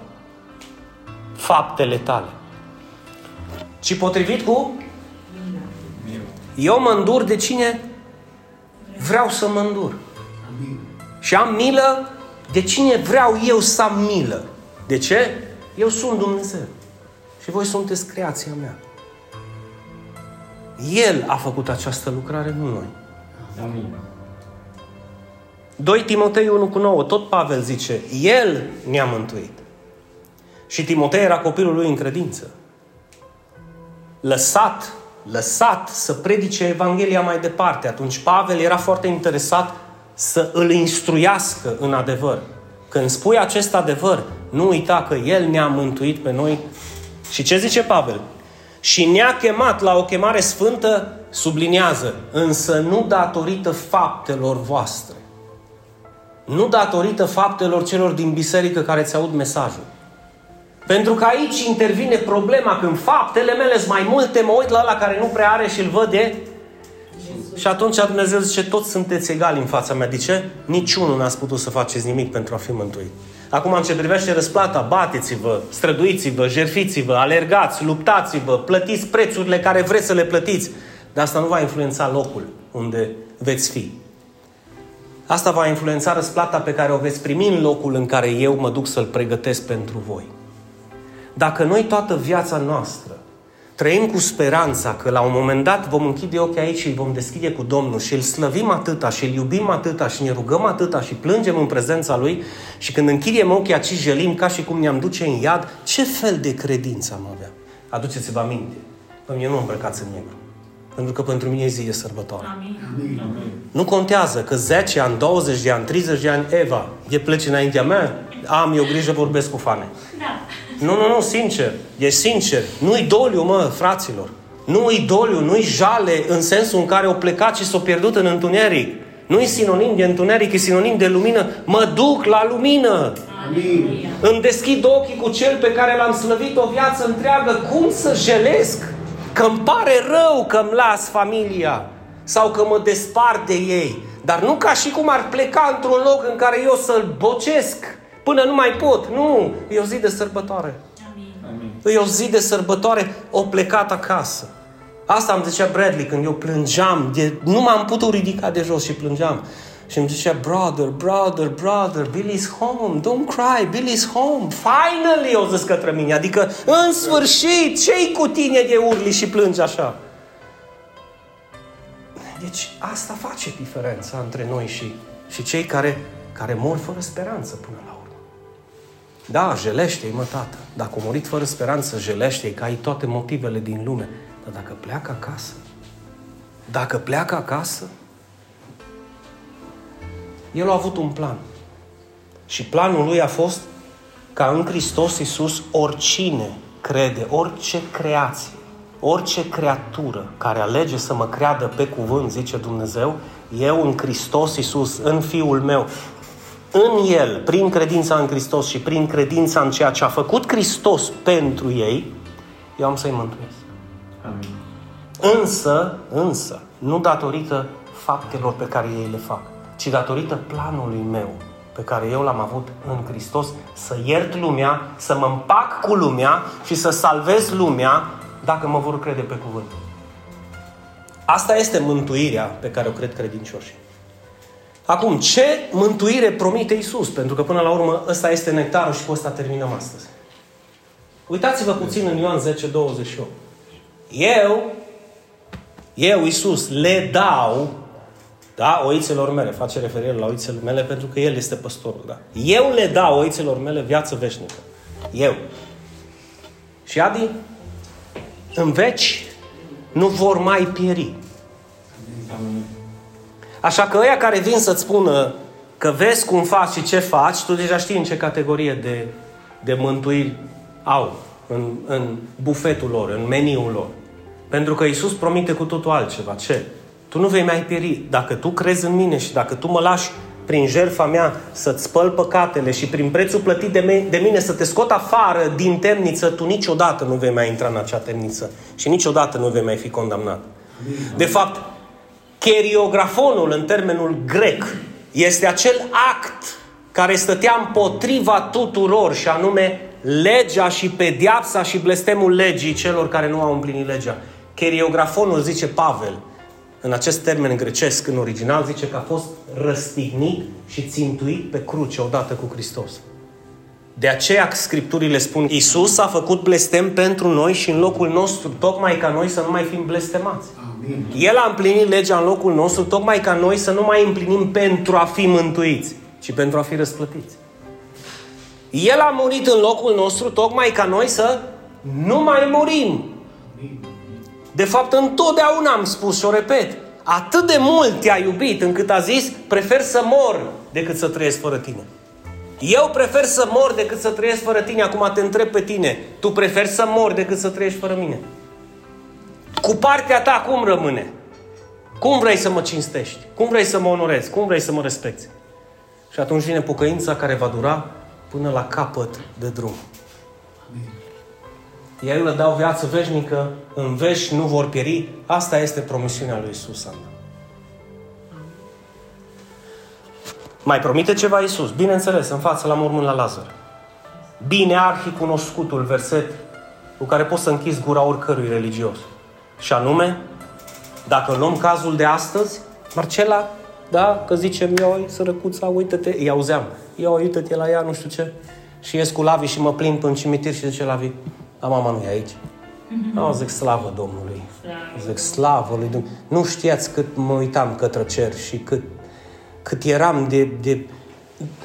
Faptele tale. Ci potrivit cu? Eu mă îndur de cine vreau să mă îndur. Și am milă de cine vreau eu să am milă. De ce? Eu sunt Dumnezeu. Și voi sunteți creația mea. El a făcut această lucrare, nu noi. Amin. 2 Timotei 1 cu 9, tot Pavel zice, El ne-a mântuit. Și Timotei era copilul lui în credință. Lăsat, lăsat să predice Evanghelia mai departe. Atunci Pavel era foarte interesat să îl instruiască în adevăr. Când spui acest adevăr, nu uita că El ne-a mântuit pe noi. Și ce zice Pavel? și ne-a chemat la o chemare sfântă, subliniază, însă nu datorită faptelor voastre. Nu datorită faptelor celor din biserică care ți aud mesajul. Pentru că aici intervine problema când faptele mele sunt mai multe, mă uit la ăla care nu prea are și îl văd de... Și atunci Dumnezeu zice, toți sunteți egali în fața mea. De ce? Niciunul n-ați putut să faceți nimic pentru a fi mântuit. Acum, în ce privește răsplata, bateți-vă, străduiți-vă, jerfiți-vă, alergați, luptați-vă, plătiți prețurile care vreți să le plătiți. Dar asta nu va influența locul unde veți fi. Asta va influența răsplata pe care o veți primi în locul în care eu mă duc să-l pregătesc pentru voi. Dacă noi toată viața noastră trăim cu speranța că la un moment dat vom închide ochii aici și îl vom deschide cu Domnul și îl slăvim atâta și îl iubim atâta și ne rugăm atâta și plângem în prezența Lui și când închidem ochii aici jălim ca și cum ne-am duce în iad, ce fel de credință am avea? Aduceți-vă aminte. Domnule, nu îmbrăcați în negru. Pentru că pentru mine e zi de sărbătoare. Amin. Amin. Nu contează că 10 ani, 20 de ani, 30 de ani, Eva, e pleci înaintea mea, am eu grijă, vorbesc cu fane. Da. Nu, nu, nu, sincer. E sincer. Nu-i doliu, mă, fraților. Nu-i doliu, nu-i jale în sensul în care o plecat și s-o pierdut în întuneric. Nu-i sinonim de întuneric, e sinonim de lumină. Mă duc la lumină. Amin. Îmi deschid ochii cu cel pe care l-am slăvit o viață întreagă. Cum să jelesc? Că îmi pare rău că îmi las familia sau că mă despart de ei. Dar nu ca și cum ar pleca într-un loc în care eu să-l bocesc Până nu mai pot. Nu, e o zi de sărbătoare. Amin. E o zi de sărbătoare, o plecat acasă. Asta îmi zicea Bradley când eu plângeam, de, nu m-am putut ridica de jos și plângeam. și îmi zicea, brother, brother, brother, Billy's home, don't cry, Billy's home, finally, o zis către mine, adică, în sfârșit, ce-i cu tine de urli și plângi așa? Deci, asta face diferența între noi și, și cei care, care mor fără speranță până la urmă. Da, jelește-i, mă, tată. Dacă a murit fără speranță, jelește-i, că ai toate motivele din lume. Dar dacă pleacă acasă, dacă pleacă acasă, el a avut un plan. Și planul lui a fost ca în Hristos Iisus oricine crede, orice creație, orice creatură care alege să mă creadă pe cuvânt, zice Dumnezeu, eu în Hristos Iisus, în Fiul meu, în El, prin credința în Hristos și prin credința în ceea ce a făcut Hristos pentru ei, eu am să-i mântuiesc. Amin. Însă, însă, nu datorită faptelor pe care ei le fac, ci datorită planului meu pe care eu l-am avut în Hristos, să iert lumea, să mă împac cu lumea și să salvez lumea dacă mă vor crede pe cuvânt. Asta este mântuirea pe care o cred credincioșii. Acum, ce mântuire promite Isus? Pentru că până la urmă ăsta este nectarul și cu ăsta terminăm astăzi. Uitați-vă puțin în Ioan 10, 28. Eu, eu, Isus, le dau da, oițelor mele, face referire la oițele mele pentru că El este păstorul, da. Eu le dau oițelor mele viață veșnică. Eu. Și Adi, în veci nu vor mai pieri. Așa că ăia care vin să-ți spună că vezi cum faci și ce faci, tu deja știi în ce categorie de, de mântuiri au în, în bufetul lor, în meniul lor. Pentru că Isus promite cu totul altceva. Ce? Tu nu vei mai pieri. Dacă tu crezi în mine și dacă tu mă lași prin jertfa mea să-ți spăl păcatele și prin prețul plătit de, me- de mine să te scot afară din temniță, tu niciodată nu vei mai intra în acea temniță și niciodată nu vei mai fi condamnat. De fapt, cheriografonul în termenul grec este acel act care stătea împotriva tuturor și anume legea și pediapsa și blestemul legii celor care nu au împlinit legea. Cheriografonul, zice Pavel, în acest termen grecesc, în original, zice că a fost răstignit și țintuit pe cruce odată cu Hristos. De aceea Scripturile spun, Iisus a făcut blestem pentru noi și în locul nostru, tocmai ca noi să nu mai fim blestemați. Amin. El a împlinit legea în locul nostru, tocmai ca noi să nu mai împlinim pentru a fi mântuiți, ci pentru a fi răsplătiți. El a murit în locul nostru, tocmai ca noi să nu mai murim. De fapt, întotdeauna am spus și o repet, atât de mult te-a iubit încât a zis, prefer să mor decât să trăiesc fără tine. Eu prefer să mor decât să trăiesc fără tine. Acum te întreb pe tine. Tu preferi să mor decât să trăiești fără mine? Cu partea ta cum rămâne? Cum vrei să mă cinstești? Cum vrei să mă onorezi? Cum vrei să mă respecti? Și atunci vine pocăința care va dura până la capăt de drum. El le dau viață veșnică, în vești nu vor pieri. Asta este promisiunea lui Isus. Mai promite ceva Isus? Bineînțeles, în față la mormânt la Lazar. Bine arhi cunoscutul verset cu care poți să închizi gura oricărui religios. Și anume, dacă luăm cazul de astăzi, Marcela, da, că zicem, eu, sărăcuța, uite-te, îi auzeam, eu, uite-te la ea, nu știu ce, și ies cu Lavi și mă plimb în cimitir și zice Lavi, a, mama nu e aici. Mm-hmm. No, zic slavă Domnului. Slavă. Zic slavă lui Dumnezeu. Nu știați cât mă uitam către cer și cât, cât eram de, de...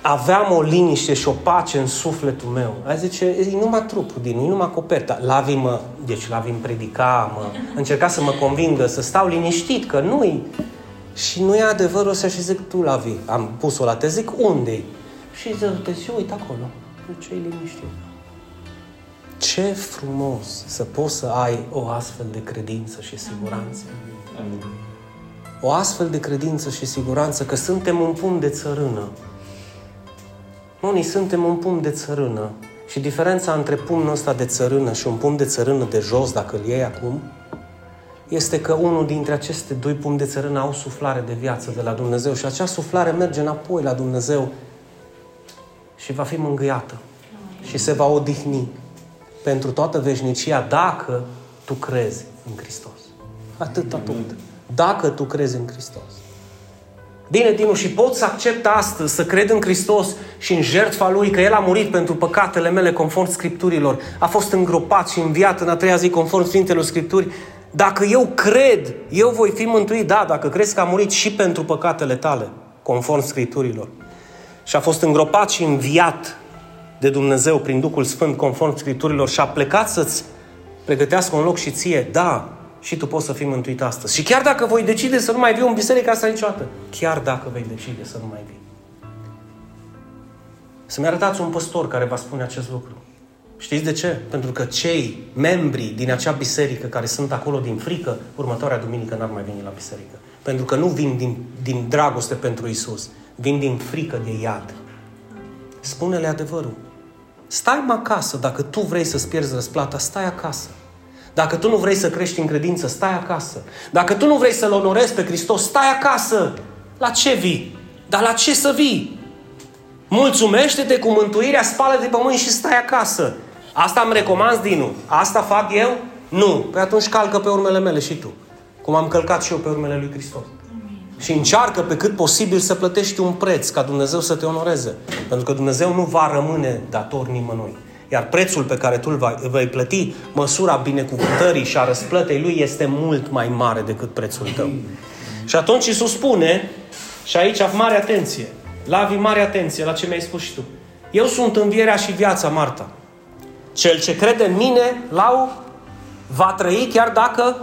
Aveam o liniște și o pace în sufletul meu. A zice, e numai trupul din e numai coperta. Lavi mă, deci Lavi îmi predica, mă, încerca să mă convingă să stau liniștit, că nu-i... Și nu e adevărul ăsta și zic, tu Lavi, am pus-o la te zic, unde Și zic, te zic, uite acolo. ce e liniștit. Ce frumos să poți să ai o astfel de credință și siguranță. Amin. O astfel de credință și siguranță că suntem un pumn de țărână. Unii suntem un pumn de țărână. Și diferența între pumnul ăsta de țărână și un pumn de țărână de jos, dacă îl iei acum, este că unul dintre aceste doi pumni de țărână au suflare de viață de la Dumnezeu și acea suflare merge înapoi la Dumnezeu și va fi mângâiată și se va odihni pentru toată veșnicia dacă tu crezi în Hristos. Atât, atât. Dacă tu crezi în Hristos. Bine, Dinu, și pot să accept astăzi, să cred în Hristos și în jertfa Lui, că El a murit pentru păcatele mele conform Scripturilor, a fost îngropat și înviat în a treia zi conform Sfintelor Scripturi. Dacă eu cred, eu voi fi mântuit, da, dacă crezi că a murit și pentru păcatele tale, conform Scripturilor. Și a fost îngropat și înviat de Dumnezeu prin Duhul Sfânt, conform Scripturilor, și a plecat să-ți pregătească un loc și ție, da, și tu poți să fii mântuit astăzi. Și chiar dacă voi decide să nu mai vii în biserică asta niciodată, chiar dacă vei decide să nu mai vii. Să-mi arătați un păstor care va spune acest lucru. Știți de ce? Pentru că cei membri din acea biserică care sunt acolo din frică, următoarea duminică n-ar mai veni la biserică. Pentru că nu vin din, din dragoste pentru Isus, vin din frică de iad. Spune-le adevărul. Stai mă acasă, dacă tu vrei să-ți pierzi răsplata, stai acasă. Dacă tu nu vrei să crești în credință, stai acasă. Dacă tu nu vrei să-L onorezi pe Hristos, stai acasă. La ce vii? Dar la ce să vii? Mulțumește-te cu mântuirea, spală de pământ și stai acasă. Asta îmi recomand, Dinu. Asta fac eu? Nu. Păi atunci calcă pe urmele mele și tu. Cum am călcat și eu pe urmele lui Hristos. Și încearcă pe cât posibil să plătești un preț ca Dumnezeu să te onoreze. Pentru că Dumnezeu nu va rămâne dator nimănui. Iar prețul pe care tu îl vei plăti, măsura binecuvântării și a răsplătei lui este mult mai mare decât prețul tău. Și atunci Iisus spune, și aici mare atenție, Lavi mare atenție la ce mi-ai spus și tu. Eu sunt învierea și viața, Marta. Cel ce crede în mine, lau, va trăi chiar dacă,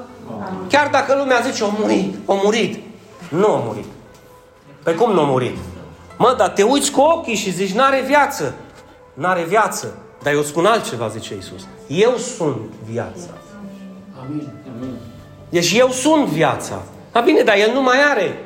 chiar dacă lumea zice, o murit, o murit. Nu a murit. Pe cum nu a murit? Mă, dar te uiți cu ochii și zici, n-are viață. N-are viață. Dar eu spun altceva, zice Isus. Eu sunt viața. Amin. Deci eu sunt viața. A bine, dar el nu mai are.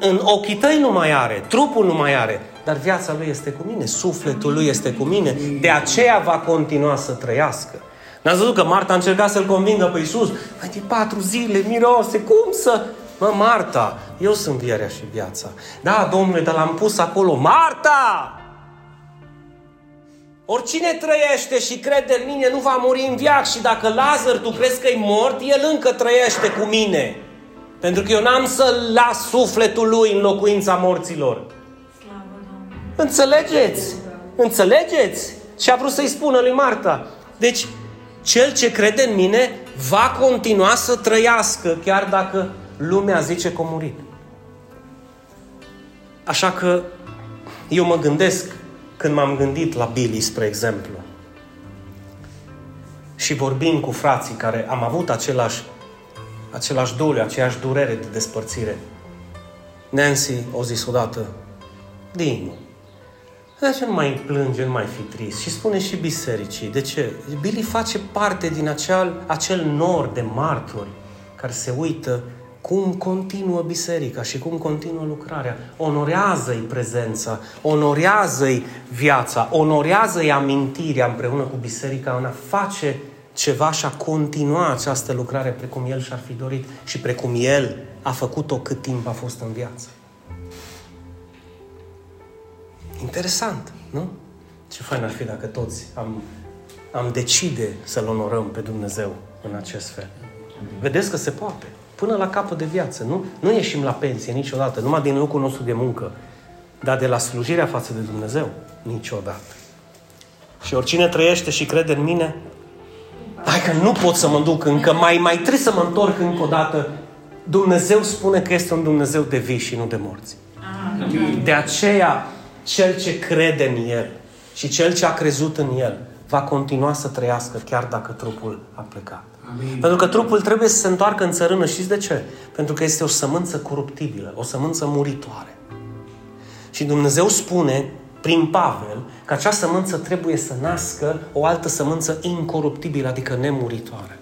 În ochii tăi nu mai are. Trupul nu mai are. Dar viața lui este cu mine. Sufletul lui este cu mine. De aceea va continua să trăiască. N-ați văzut că Marta a încercat să-l convingă pe Isus? Mai de patru zile, mirose, cum să... Mă, Marta, eu sunt vierea și viața. Da, domnule, dar l-am pus acolo. Marta! Oricine trăiește și crede în mine nu va muri în viață și dacă Lazar tu crezi că e mort, el încă trăiește cu mine. Pentru că eu n-am să las sufletul lui în locuința morților. Înțelegeți? Înțelegeți? Și a vrut să-i spună lui Marta. Deci, cel ce crede în mine va continua să trăiască, chiar dacă lumea zice că a murit. Așa că eu mă gândesc când m-am gândit la Billy, spre exemplu, și vorbim cu frații care am avut același, același doliu, aceeași durere de despărțire, Nancy o zis odată, Dinu, de ce nu mai plânge, nu mai fi trist? Și spune și bisericii. De ce? Billy face parte din acel, acel nor de martori care se uită cum continuă biserica și cum continuă lucrarea. Onorează-i prezența, onorează-i viața, onorează-i amintirea împreună cu biserica în a face ceva și a continua această lucrare precum el și-ar fi dorit și precum el a făcut-o cât timp a fost în viață. Interesant, nu? Ce fain ar fi dacă toți am, am decide să-L onorăm pe Dumnezeu în acest fel. Vedeți că se poate până la capăt de viață. Nu, nu ieșim la pensie niciodată, numai din locul nostru de muncă, dar de la slujirea față de Dumnezeu, niciodată. Și oricine trăiește și crede în mine, hai că nu pot să mă duc încă, mai, mai trebuie să mă întorc încă o dată. Dumnezeu spune că este un Dumnezeu de vii și nu de morți. De aceea, cel ce crede în El și cel ce a crezut în El va continua să trăiască chiar dacă trupul a plecat. Amin. Pentru că trupul trebuie să se întoarcă în țărână. Știți de ce? Pentru că este o sămânță coruptibilă, o sămânță muritoare. Și Dumnezeu spune, prin Pavel, că acea sămânță trebuie să nască o altă sămânță incoruptibilă, adică nemuritoare.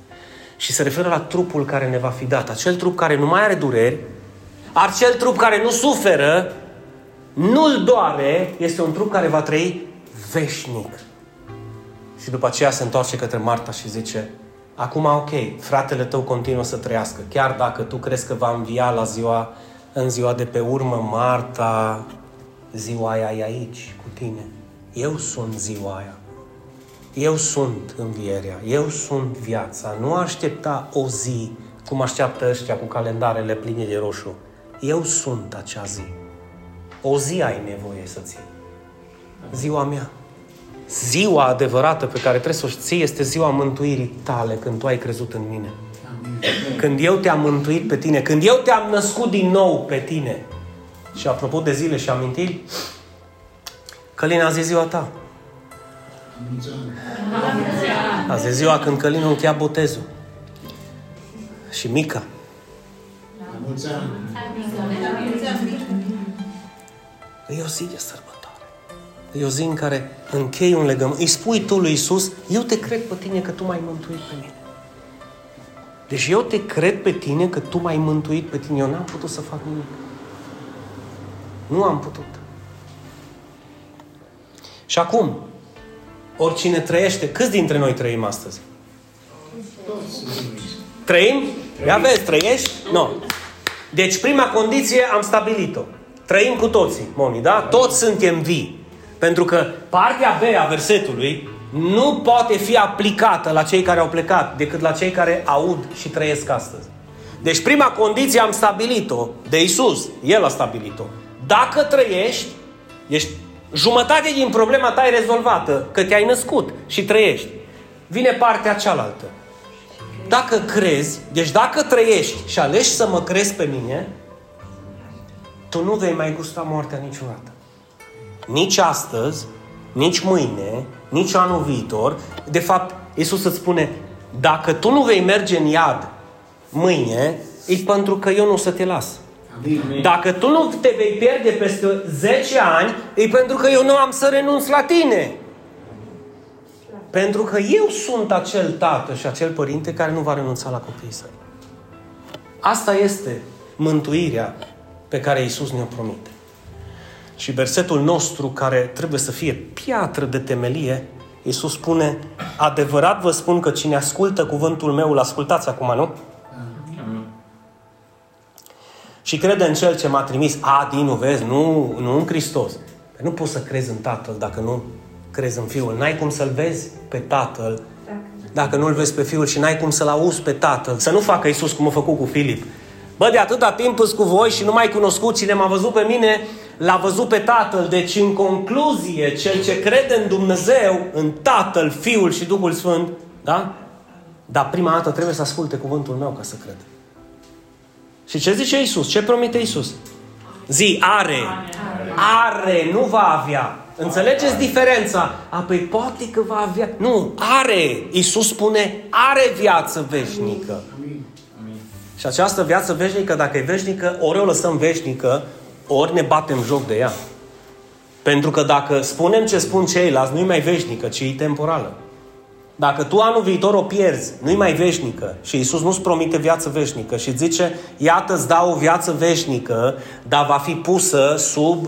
Și se referă la trupul care ne va fi dat. Acel trup care nu mai are dureri, acel trup care nu suferă, nu-l doare, este un trup care va trăi veșnic. Și după aceea se întoarce către Marta și zice, Acum, ok, fratele tău continuă să trăiască. Chiar dacă tu crezi că va învia la ziua, în ziua de pe urmă, Marta, ziua aia e aici cu tine. Eu sunt ziua aia. Eu sunt învierea. Eu sunt viața. Nu aștepta o zi cum așteaptă ăștia cu calendarele pline de roșu. Eu sunt acea zi. O zi ai nevoie să ții. Ziua mea. Ziua adevărată pe care trebuie să o ții este ziua mântuirii tale când tu ai crezut în mine. Când eu te-am mântuit pe tine, când eu te-am născut din nou pe tine. Și apropo de zile și amintiri, Călina, azi e ziua ta. Azi e ziua când Călin încheia botezul. Și Mica. E o zi de sărbătoare. E o zi în care închei un legământ. Îi spui tu lui Isus, eu te cred pe tine că tu m-ai mântuit pe mine. Deci eu te cred pe tine că tu m-ai mântuit pe tine. Eu n-am putut să fac nimic. Nu am putut. Și acum, oricine trăiește, câți dintre noi trăim astăzi? Trăim? Ia vezi, trăiești? Nu. No. Deci prima condiție am stabilit-o. Trăim cu toții, Moni, da? Toți suntem vii. Pentru că partea B a versetului nu poate fi aplicată la cei care au plecat, decât la cei care aud și trăiesc astăzi. Deci prima condiție am stabilit-o de Isus. El a stabilit-o. Dacă trăiești, ești jumătate din problema ta e rezolvată, că te-ai născut și trăiești. Vine partea cealaltă. Dacă crezi, deci dacă trăiești și alegi să mă crezi pe mine, tu nu vei mai gusta moartea niciodată. Nici astăzi, nici mâine, nici anul viitor. De fapt, Iisus îți spune, dacă tu nu vei merge în iad mâine, e pentru că eu nu o să te las. Amin. Dacă tu nu te vei pierde peste 10 ani, e pentru că eu nu am să renunț la tine. Pentru că eu sunt acel tată și acel părinte care nu va renunța la copiii săi. Asta este mântuirea pe care Iisus ne-o promite. Și versetul nostru, care trebuie să fie piatră de temelie, Iisus spune, adevărat vă spun că cine ascultă cuvântul meu, îl ascultați acum, nu? Și crede în Cel ce m-a trimis. A, Dinu, vezi, nu, nu în Hristos. Păi nu poți să crezi în Tatăl dacă nu crezi în Fiul. N-ai cum să-L vezi pe Tatăl dacă nu-L vezi pe Fiul și n-ai cum să-L auzi pe Tatăl. Să nu facă Iisus cum a făcut cu Filip. Bă, de atâta timp îți cu voi și nu mai cunoscut cine m-a văzut pe mine, l-a văzut pe Tatăl. Deci, în concluzie, cel ce crede în Dumnezeu, în Tatăl, Fiul și Duhul Sfânt, da? Dar prima dată trebuie să asculte cuvântul meu ca să cred. Și ce zice Isus? Ce promite Isus? Zi, are. Are, nu va avea. Înțelegeți diferența? A, păi poate că va avea. Nu, are. Isus spune, are viață veșnică. Și această viață veșnică, dacă e veșnică, ori o lăsăm veșnică, ori ne batem joc de ea. Pentru că dacă spunem ce spun ceilalți, nu e mai veșnică, ci e temporală. Dacă tu anul viitor o pierzi, nu-i mai veșnică și Isus nu-ți promite viață veșnică și zice, iată îți dau o viață veșnică, dar va fi pusă sub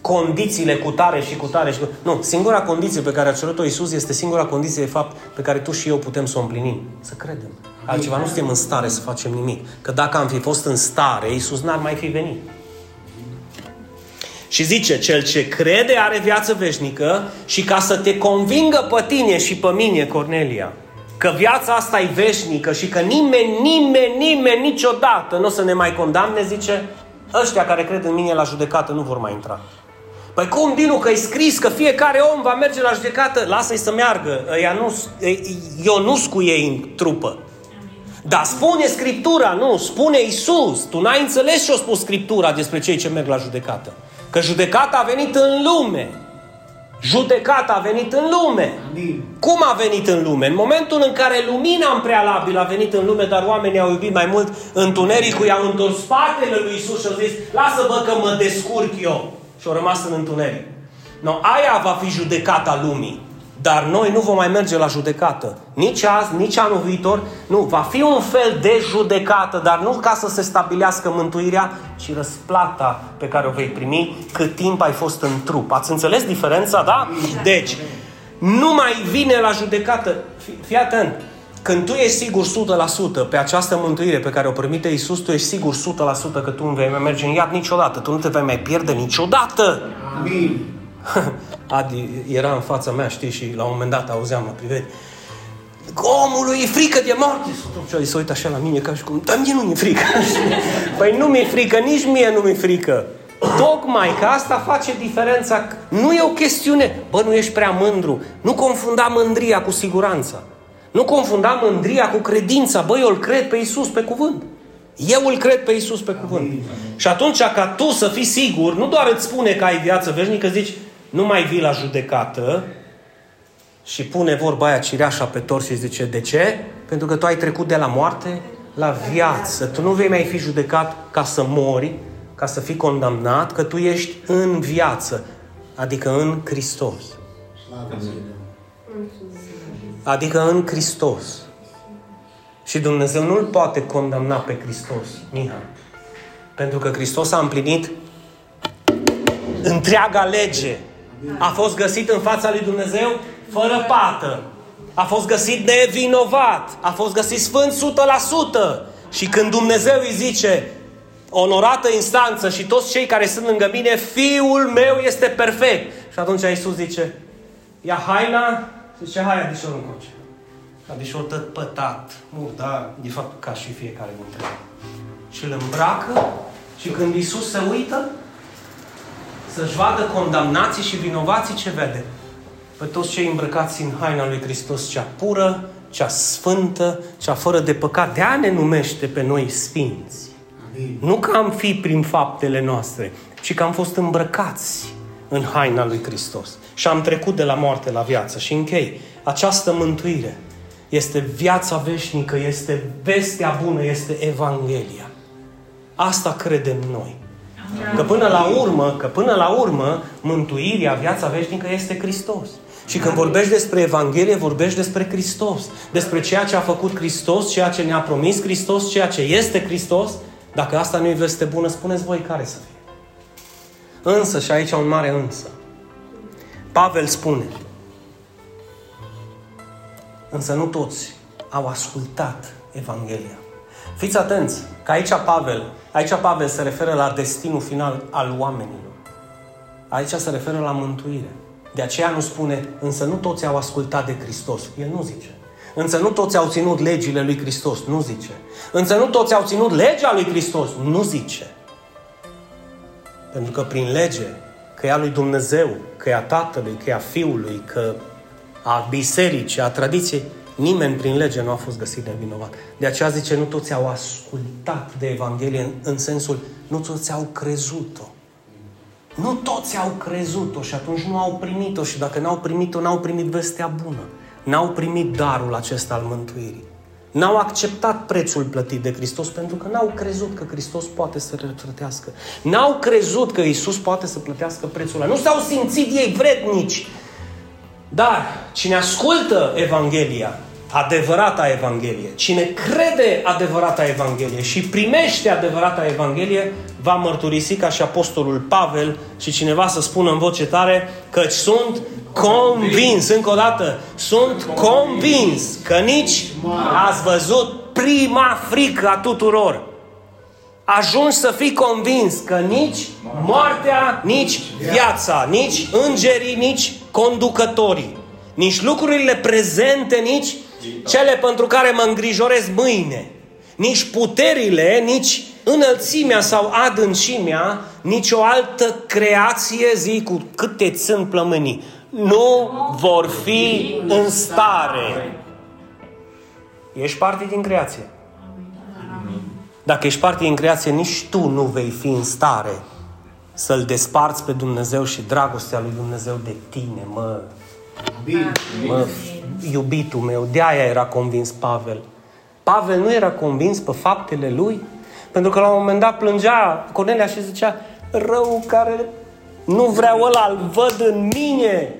condițiile cu tare și cu tare și cu... Nu, singura condiție pe care a cerut-o Isus este singura condiție de fapt pe care tu și eu putem să o împlinim. Să credem. Altceva nu suntem în stare să facem nimic. Că dacă am fi fost în stare, Isus n-ar mai fi venit. Și zice, cel ce crede are viață veșnică și ca să te convingă pe tine și pe mine, Cornelia, că viața asta e veșnică și că nimeni, nimeni, nimeni niciodată nu o să ne mai condamne, zice, ăștia care cred în mine la judecată nu vor mai intra. Păi cum, Dinu, că e scris că fiecare om va merge la judecată? Lasă-i să meargă. Ea nu, eu nu cu ei în trupă. Dar spune Scriptura, nu, spune Isus. Tu n-ai înțeles ce a spus Scriptura despre cei ce merg la judecată. Că judecata a venit în lume. Judecata a venit în lume. Amin. Cum a venit în lume? În momentul în care lumina în prealabil a venit în lume, dar oamenii au iubit mai mult întunericul, i-au întors spatele lui Isus și au zis, lasă-vă că mă descurc eu. Și au rămas în întuneric. No, aia va fi judecata lumii. Dar noi nu vom mai merge la judecată. Nici azi, nici anul viitor. Nu, va fi un fel de judecată, dar nu ca să se stabilească mântuirea, ci răsplata pe care o vei primi cât timp ai fost în trup. Ați înțeles diferența, da? Deci, nu mai vine la judecată. Fii, fii atent. Când tu ești sigur 100% pe această mântuire pe care o permite Isus, tu ești sigur 100% că tu nu vei mai merge în iad niciodată. Tu nu te vei mai pierde niciodată. Amin. [laughs] Adi era în fața mea, știi, și la un moment dat auzeam, mă prive, omului e frică de moarte. Și se uită așa la mine ca și cum, dar mie nu mi-e frică. [laughs] păi nu mi-e frică, nici mie nu mi-e frică. Tocmai că asta face diferența. Nu e o chestiune, bă, nu ești prea mândru. Nu confunda mândria cu siguranța. Nu confunda mândria cu credința. Bă, eu îl cred pe Isus pe cuvânt. Eu îl cred pe Isus pe cuvânt. Amin. Și atunci, ca tu să fii sigur, nu doar îți spune că ai viață veșnică, zici, nu mai vii la judecată și pune vorba aia cireașa pe tor și zice, de ce? Pentru că tu ai trecut de la moarte la viață. Tu nu vei mai fi judecat ca să mori, ca să fii condamnat, că tu ești în viață, adică în Hristos. Adică în Hristos. Și Dumnezeu nu îl poate condamna pe Hristos, Miha. Pentru că Hristos a împlinit întreaga lege. A fost găsit în fața lui Dumnezeu fără pată. A fost găsit nevinovat. A fost găsit sfânt 100%. Și când Dumnezeu îi zice, onorată instanță și toți cei care sunt lângă mine, fiul meu este perfect. Și atunci Iisus zice, ia haina și zice, hai, adișorul încoace. Adișor tot pătat, murdar, de fapt ca și fiecare dintre noi. Și îl îmbracă și când Iisus se uită, să-și vadă condamnații și vinovații, ce vede? Pe toți cei îmbrăcați în haina lui Hristos, cea pură, cea sfântă, cea fără de păcat. De a ne numește pe noi sfinți. Amin. Nu că am fi prin faptele noastre, ci că am fost îmbrăcați în haina lui Hristos. Și am trecut de la moarte la viață. Și închei. Această mântuire este viața veșnică, este vestea bună, este Evanghelia. Asta credem noi. Că până la urmă, că până la urmă, mântuirea, viața veșnică este Hristos. Și când vorbești despre Evanghelie, vorbești despre Hristos. Despre ceea ce a făcut Hristos, ceea ce ne-a promis Hristos, ceea ce este Hristos. Dacă asta nu e veste bună, spuneți voi care să fie. Însă, și aici un mare însă. Pavel spune, însă nu toți au ascultat Evanghelia. Fiți atenți, că aici Pavel, aici Pavel se referă la destinul final al oamenilor. Aici se referă la mântuire. De aceea nu spune, însă nu toți au ascultat de Hristos. El nu zice. Însă nu toți au ținut legile lui Hristos. Nu zice. Însă nu toți au ținut legea lui Hristos. Nu zice. Pentru că prin lege, că e a lui Dumnezeu, că e a Tatălui, că e a Fiului, că a bisericii, a tradiției, nimeni prin lege nu a fost găsit nevinovat. De aceea zice, nu toți au ascultat de Evanghelie în, în sensul, nu toți au crezut-o. Nu toți au crezut-o și atunci nu au primit-o și dacă n-au primit-o, n-au primit vestea bună. N-au primit darul acesta al mântuirii. N-au acceptat prețul plătit de Hristos pentru că n-au crezut că Hristos poate să rătrătească. N-au crezut că Isus poate să plătească prețul ăla. Nu s-au simțit ei vrednici. Dar cine ascultă Evanghelia, adevărata Evanghelie, cine crede adevărata Evanghelie și primește adevărata Evanghelie, va mărturisi ca și Apostolul Pavel și cineva să spună în voce tare că sunt convins, încă o dată, sunt convins că nici ați văzut prima frică a tuturor. Ajungi să fii convins că nici moartea, nici viața, nici îngerii, nici conducătorii, nici lucrurile prezente, nici cele pentru care mă îngrijorez mâine, nici puterile, nici înălțimea sau adâncimea, nici o altă creație, zi cu câte sunt plămânii, nu vor fi în stare. Ești parte din creație. Dacă ești parte din creație, nici tu nu vei fi în stare să-L desparți pe Dumnezeu și dragostea lui Dumnezeu de tine, mă. Mă, iubitul meu, de aia era convins Pavel. Pavel nu era convins pe faptele lui, pentru că la un moment dat plângea Cornelia și zicea, rău care nu vreau ăla, îl văd în mine.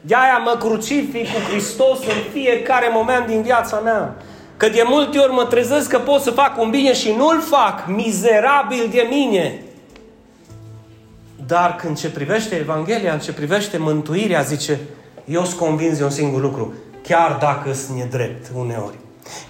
De-aia mă crucific cu Hristos în fiecare moment din viața mea. Că de multe ori mă trezesc că pot să fac un bine și nu-l fac, mizerabil de mine. Dar când ce privește Evanghelia, în ce privește mântuirea, zice, eu sunt convins de un singur lucru, chiar dacă sunt nedrept uneori,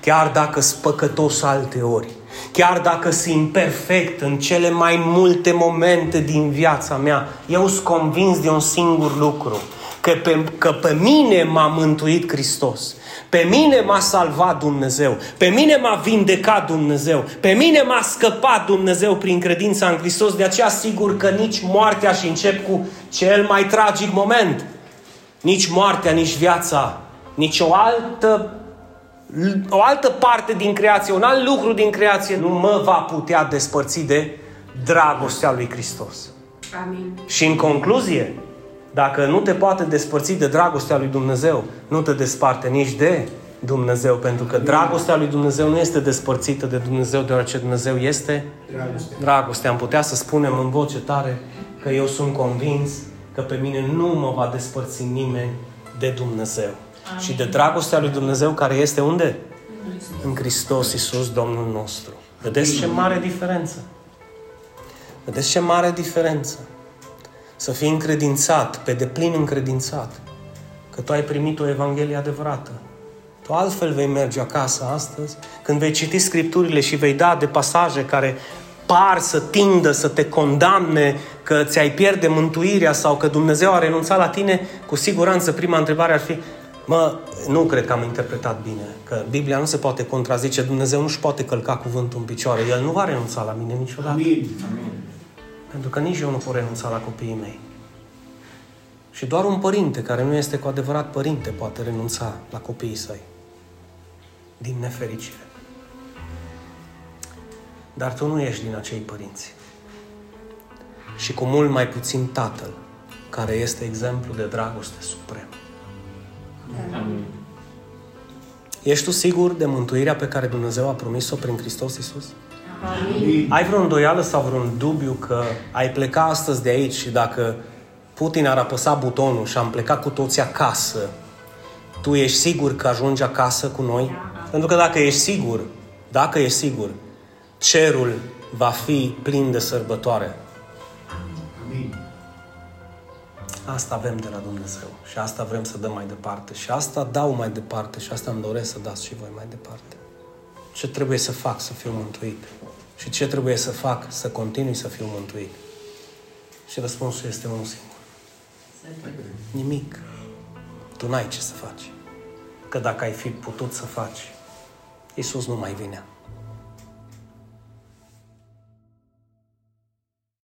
chiar dacă sunt păcătos alte ori, chiar dacă sunt imperfect în cele mai multe momente din viața mea, eu sunt convins de un singur lucru, că pe, că pe mine m-a mântuit Hristos Pe mine m-a salvat Dumnezeu, pe mine m-a vindecat Dumnezeu, pe mine m-a scăpat Dumnezeu prin credința în Hristos, de aceea sigur că nici moartea și încep cu cel mai tragic moment, nici moartea, nici viața, nici o altă o altă parte din creație, un alt lucru din creație nu mă va putea despărți de dragostea lui Hristos. Amin. Și în concluzie, dacă nu te poate despărți de dragostea lui Dumnezeu, nu te desparte nici de Dumnezeu, pentru că dragostea lui Dumnezeu nu este despărțită de Dumnezeu, deoarece Dumnezeu este Dragoste. dragoste. Am putea să spunem în voce tare că eu sunt convins că pe mine nu mă va despărți nimeni de Dumnezeu. Amin. Și de dragostea lui Dumnezeu care este unde? În Hristos Iisus, Domnul nostru. Vedeți ce mare diferență? Vedeți ce mare diferență? Să fii încredințat, pe deplin încredințat, că tu ai primit o Evanghelie adevărată. Tu altfel vei merge acasă astăzi, când vei citi Scripturile și vei da de pasaje care par să tindă să te condamne că ți-ai pierde mântuirea sau că Dumnezeu a renunțat la tine, cu siguranță prima întrebare ar fi Mă, nu cred că am interpretat bine, că Biblia nu se poate contrazice, Dumnezeu nu-și poate călca cuvântul în picioare, El nu va renunța la mine niciodată. Amin. Amin. Pentru că nici eu nu pot renunța la copiii mei. Și doar un părinte care nu este cu adevărat părinte poate renunța la copiii săi. Din nefericire. Dar tu nu ești din acei părinți. Și cu mult mai puțin tatăl, care este exemplu de dragoste supremă. Amin. Ești tu sigur de mântuirea pe care Dumnezeu a promis-o prin Hristos Iisus? Amin. Ai vreo îndoială sau vreun dubiu că ai pleca astăzi de aici și dacă Putin ar apăsa butonul și am plecat cu toți acasă, tu ești sigur că ajungi acasă cu noi? Pentru că dacă ești sigur, dacă ești sigur, cerul va fi plin de sărbătoare. Amin. Asta avem de la Dumnezeu și asta vrem să dăm mai departe și asta dau mai departe și asta îmi doresc să dați și voi mai departe. Ce trebuie să fac să fiu mântuit? Și ce trebuie să fac să continui să fiu mântuit? Și răspunsul este unul singur. Nimic. Tu n-ai ce să faci. Că dacă ai fi putut să faci, Iisus nu mai vinea.